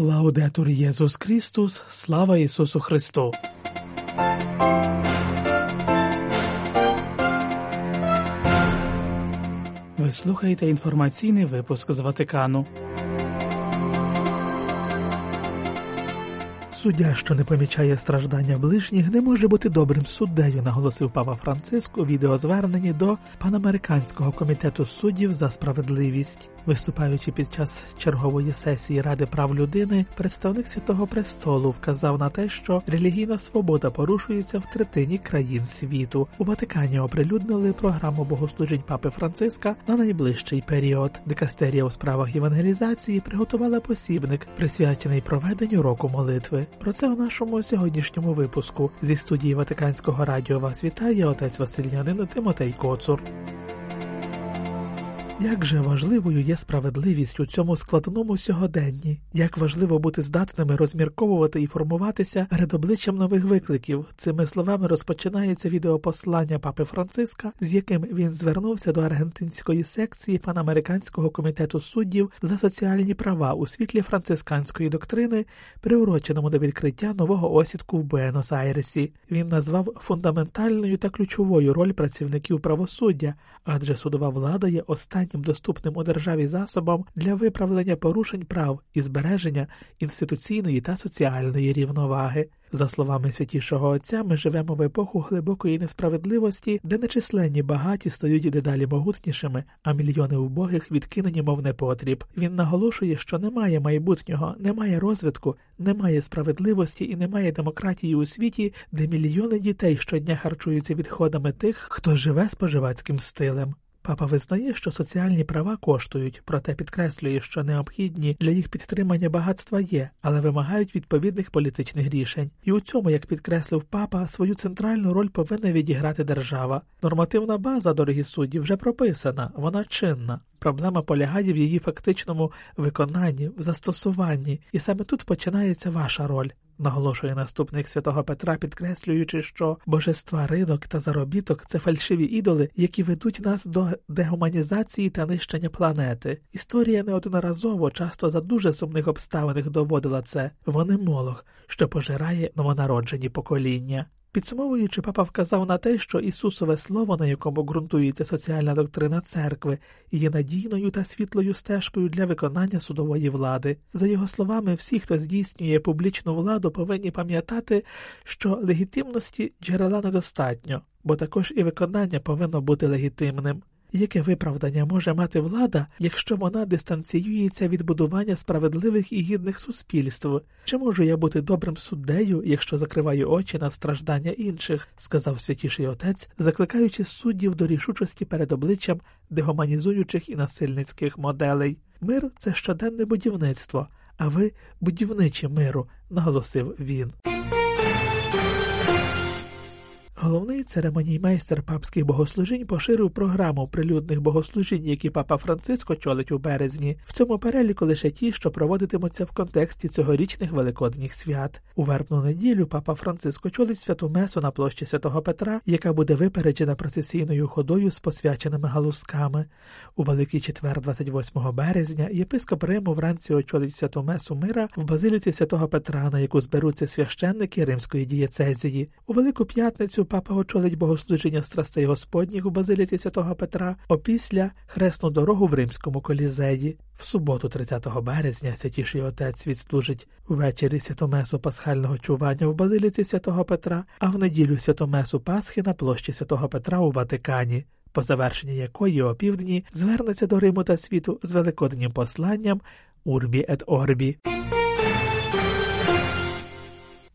Лаудетур Єсус Христос, слава Ісусу Христу! Ви слухаєте інформаційний випуск з Ватикану. Суддя, що не помічає страждання ближніх, не може бути добрим суддею, наголосив папа Франциск у відеозверненні до панамериканського комітету суддів за справедливість. Виступаючи під час чергової сесії Ради прав людини, представник Святого Престолу вказав на те, що релігійна свобода порушується в третині країн світу. У Ватикані оприлюднили програму богослужень папи Франциска на найближчий період. Дикастерія у справах євангелізації приготувала посібник, присвячений проведенню року молитви. Про це у нашому сьогоднішньому випуску зі студії Ватиканського радіо вас вітає отець Васильянин Тимотей Коцур. Як же важливою є справедливість у цьому складному сьогоденні, як важливо бути здатними розмірковувати і формуватися перед обличчям нових викликів. Цими словами розпочинається відеопослання папи Франциска, з яким він звернувся до аргентинської секції панамериканського комітету суддів за соціальні права у світлі францисканської доктрини, приуроченому до відкриття нового осідку в Буенос-Айресі. Він назвав фундаментальною та ключовою роль працівників правосуддя, адже судова влада є останньою останнім доступним у державі засобом для виправлення порушень прав і збереження інституційної та соціальної рівноваги. За словами святішого Отця, ми живемо в епоху глибокої несправедливості, де нечисленні багаті стають дедалі могутнішими, а мільйони убогих відкинені, мов непотріб. Він наголошує, що немає майбутнього, немає розвитку, немає справедливості і немає демократії у світі, де мільйони дітей щодня харчуються відходами тих, хто живе споживацьким стилем. Папа визнає, що соціальні права коштують, проте підкреслює, що необхідні для їх підтримання багатства є, але вимагають відповідних політичних рішень. І у цьому, як підкреслив папа, свою центральну роль повинна відіграти держава. Нормативна база, дорогі судді, вже прописана, вона чинна. Проблема полягає в її фактичному виконанні, в застосуванні, і саме тут починається ваша роль. Наголошує наступник святого Петра, підкреслюючи, що божества ринок та заробіток це фальшиві ідоли, які ведуть нас до дегуманізації та нищення планети. Історія неодноразово, часто за дуже сумних обставин доводила це. Вони молох, що пожирає новонароджені покоління. Підсумовуючи, папа вказав на те, що Ісусове Слово, на якому ґрунтується соціальна доктрина церкви, є надійною та світлою стежкою для виконання судової влади. За його словами, всі, хто здійснює публічну владу, повинні пам'ятати, що легітимності джерела недостатньо, бо також і виконання повинно бути легітимним. Яке виправдання може мати влада, якщо вона дистанціюється від будування справедливих і гідних суспільств? Чи можу я бути добрим суддею, якщо закриваю очі на страждання інших? сказав святіший отець, закликаючи суддів до рішучості перед обличчям дегуманізуючих і насильницьких моделей. Мир це щоденне будівництво, а ви будівничі миру, наголосив він. Головний церемоніймейстер папських богослужінь поширив програму прилюдних богослужінь, які папа Франциско чолить у березні. В цьому переліку лише ті, що проводитимуться в контексті цьогорічних великодніх свят. У вербну неділю папа Франциско чолить святу месу на площі святого Петра, яка буде випереджена процесійною ходою з посвяченими галузками. У Великий четвер, 28 березня, єпископ Риму вранці очолить святу месу мира в базиліці святого Петра, на яку зберуться священники римської дієцезії. У Велику п'ятницю папа очолить богослужіння страстей Господніх у базиліці святого Петра, опісля хресну дорогу в римському колізеї. В суботу, 30 березня, святіший отець відслужить ввечері святомесу пасхального чування в базиліці святого Петра, а в неділю святомесу Пасхи на площі святого Петра у Ватикані, по завершенні якої опівдні звернеться до Риму та світу з великоднім посланням Урбі ет Орбі.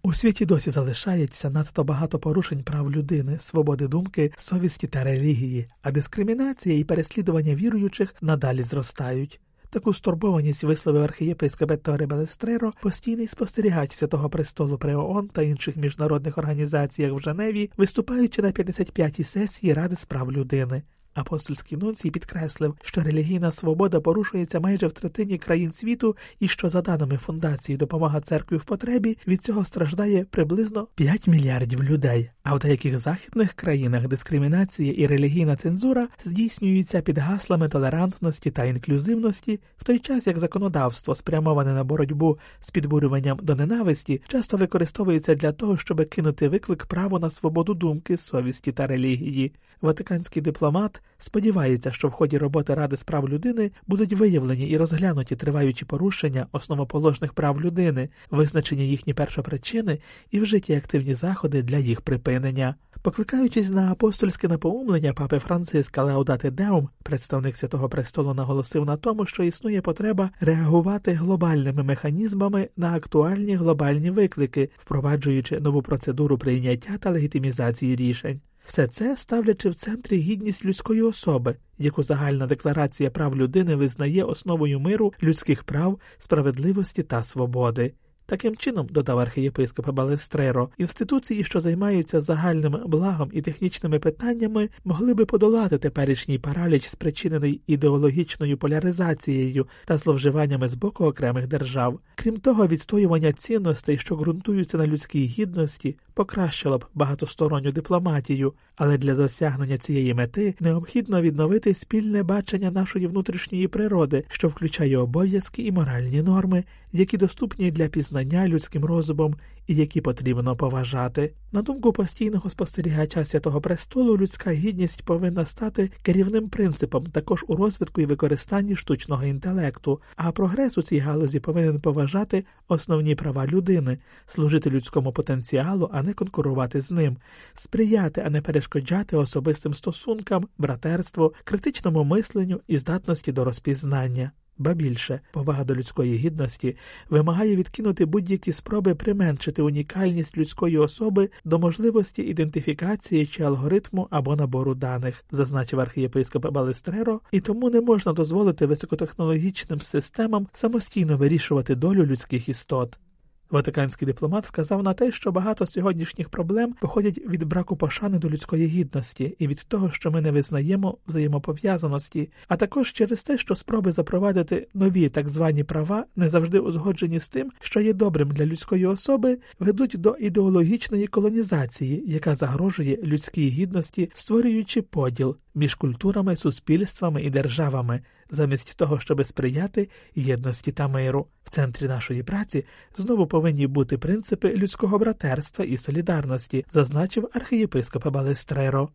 У світі досі залишається надто багато порушень прав людини, свободи думки, совісті та релігії, а дискримінація і переслідування віруючих надалі зростають. Таку стурбованість висловив архієпископ Етторе Белестреро, постійний спостерігач святого престолу при ООН та інших міжнародних організаціях в Женеві, виступаючи на 55-й сесії Ради з прав людини. Апостольський нунцій підкреслив, що релігійна свобода порушується майже в третині країн світу, і що, за даними фундації допомога церкві в потребі, від цього страждає приблизно 5 мільярдів людей. А в деяких західних країнах дискримінація і релігійна цензура здійснюються під гаслами толерантності та інклюзивності, в той час як законодавство, спрямоване на боротьбу з підбурюванням до ненависті, часто використовується для того, щоб кинути виклик праву на свободу думки, совісті та релігії. Ватиканський дипломат сподівається, що в ході роботи Ради справ людини будуть виявлені і розглянуті триваючі порушення основоположних прав людини, визначені їхні першопричини і вжиті активні заходи для їх припинення. Покликаючись на апостольське напоумлення папи Франциска Леодати Деум, представник Святого Престолу наголосив на тому, що існує потреба реагувати глобальними механізмами на актуальні глобальні виклики, впроваджуючи нову процедуру прийняття та легітимізації рішень. Все це ставлячи в центрі гідність людської особи, яку загальна декларація прав людини визнає основою миру, людських прав, справедливості та свободи. Таким чином, додав архієпископ Балестреро, інституції, що займаються загальним благом і технічними питаннями, могли би подолати теперішній параліч, спричинений ідеологічною поляризацією та зловживаннями з боку окремих держав. Крім того, відстоювання цінностей, що ґрунтуються на людській гідності, покращило б багатосторонню дипломатію, але для досягнення цієї мети необхідно відновити спільне бачення нашої внутрішньої природи, що включає обов'язки і моральні норми, які доступні для пізнання людським розумом і які потрібно поважати. На думку постійного спостерігача святого престолу, людська гідність повинна стати керівним принципом також у розвитку і використанні штучного інтелекту, а прогрес у цій галузі повинен поважати основні права людини, служити людському потенціалу, а не конкурувати з ним, сприяти, а не перешкоджати особистим стосункам, братерству, критичному мисленню і здатності до розпізнання. Ба більше повага до людської гідності вимагає відкинути будь-які спроби применшити унікальність людської особи до можливості ідентифікації чи алгоритму або набору даних, зазначив архієпископ Балестреро, і тому не можна дозволити високотехнологічним системам самостійно вирішувати долю людських істот. Ватиканський дипломат вказав на те, що багато сьогоднішніх проблем походять від браку пошани до людської гідності і від того, що ми не визнаємо взаємопов'язаності, а також через те, що спроби запровадити нові так звані права, не завжди узгоджені з тим, що є добрим для людської особи, ведуть до ідеологічної колонізації, яка загрожує людській гідності, створюючи поділ між культурами, суспільствами і державами, замість того, щоб сприяти єдності та миру. В центрі нашої праці знову повинні бути принципи людського братерства і солідарності, зазначив архієпископ Балестреро.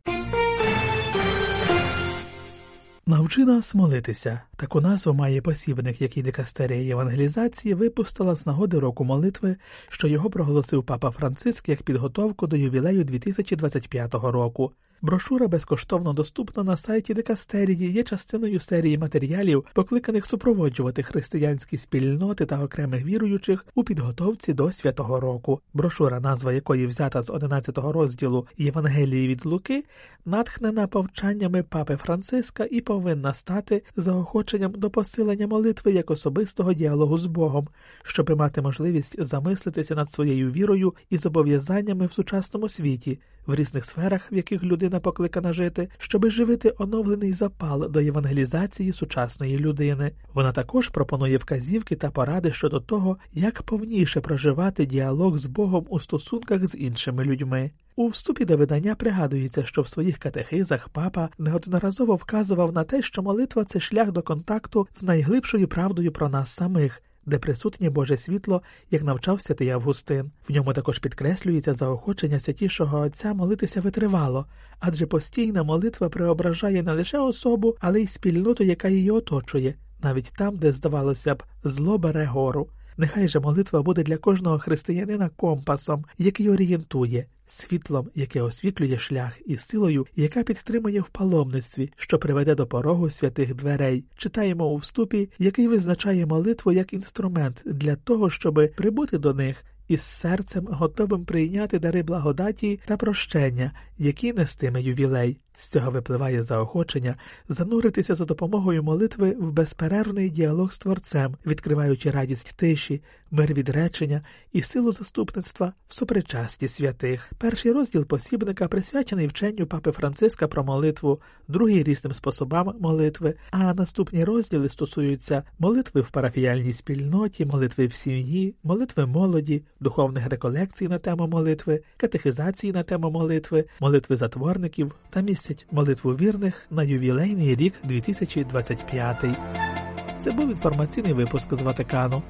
Навчи нас молитися. Таку назву має посібник, який дикастерія євангелізації випустила з нагоди року молитви, що його проголосив папа Франциск як підготовку до ювілею 2025 року. Брошура безкоштовно доступна на сайті Декастерії, є частиною серії матеріалів, покликаних супроводжувати християнські спільноти та окремих віруючих у підготовці до святого року. Брошура, назва якої взята з 11-го розділу Євангелії від Луки, натхнена повчаннями папи Франциска і повинна стати заохоченням до посилення молитви як особистого діалогу з Богом, щоб мати можливість замислитися над своєю вірою і зобов'язаннями в сучасному світі в різних сферах, в яких людина покликана жити, щоби живити оновлений запал до євангелізації сучасної людини. Вона також пропонує вказівки та поради щодо того, як повніше проживати діалог з Богом у стосунках з іншими людьми. У вступі до видання пригадується, що в своїх катехизах папа неодноразово вказував на те, що молитва це шлях до контакту з найглибшою правдою про нас самих де присутнє Боже світло, як навчав святий Августин. В ньому також підкреслюється заохочення святішого Отця молитися витривало, адже постійна молитва преображає не лише особу, але й спільноту, яка її оточує, навіть там, де, здавалося б, зло бере гору. Нехай же молитва буде для кожного християнина компасом, який орієнтує, світлом, яке освітлює шлях, і силою, яка підтримує в паломництві, що приведе до порогу святих дверей. Читаємо у вступі, який визначає молитву як інструмент для того, щоб прибути до них. Із серцем готовим прийняти дари благодаті та прощення, які нестиме ювілей. З цього випливає заохочення зануритися за допомогою молитви в безперервний діалог з Творцем, відкриваючи радість тиші, мир відречення і силу заступництва в сопричасті святих. Перший розділ посібника присвячений вченню папи Франциска про молитву, другий різним способам молитви, а наступні розділи стосуються молитви в парафіяльній спільноті, молитви в сім'ї, молитви молоді, духовних реколекцій на тему молитви, катехизації на тему молитви, молитви затворників та містять молитву вірних на ювілейний рік 2025. Це був інформаційний випуск з Ватикану.